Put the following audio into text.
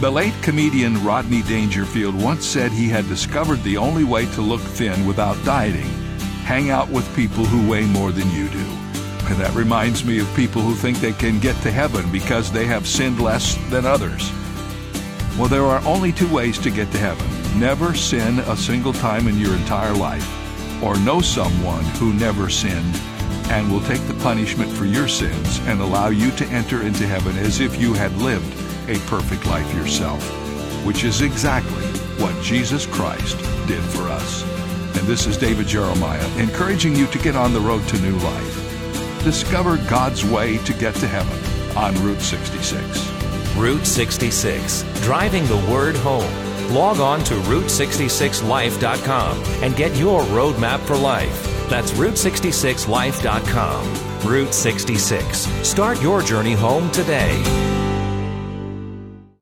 The late comedian Rodney Dangerfield once said he had discovered the only way to look thin without dieting hang out with people who weigh more than you do. And that reminds me of people who think they can get to heaven because they have sinned less than others. Well, there are only two ways to get to heaven never sin a single time in your entire life, or know someone who never sinned and will take the punishment for your sins and allow you to enter into heaven as if you had lived a perfect life yourself, which is exactly what Jesus Christ did for us. And this is David Jeremiah encouraging you to get on the road to new life. Discover God's way to get to heaven on Route 66. Route 66, driving the word home. Log on to Route66Life.com and get your roadmap for life. That's Route66Life.com. Route 66. Start your journey home today.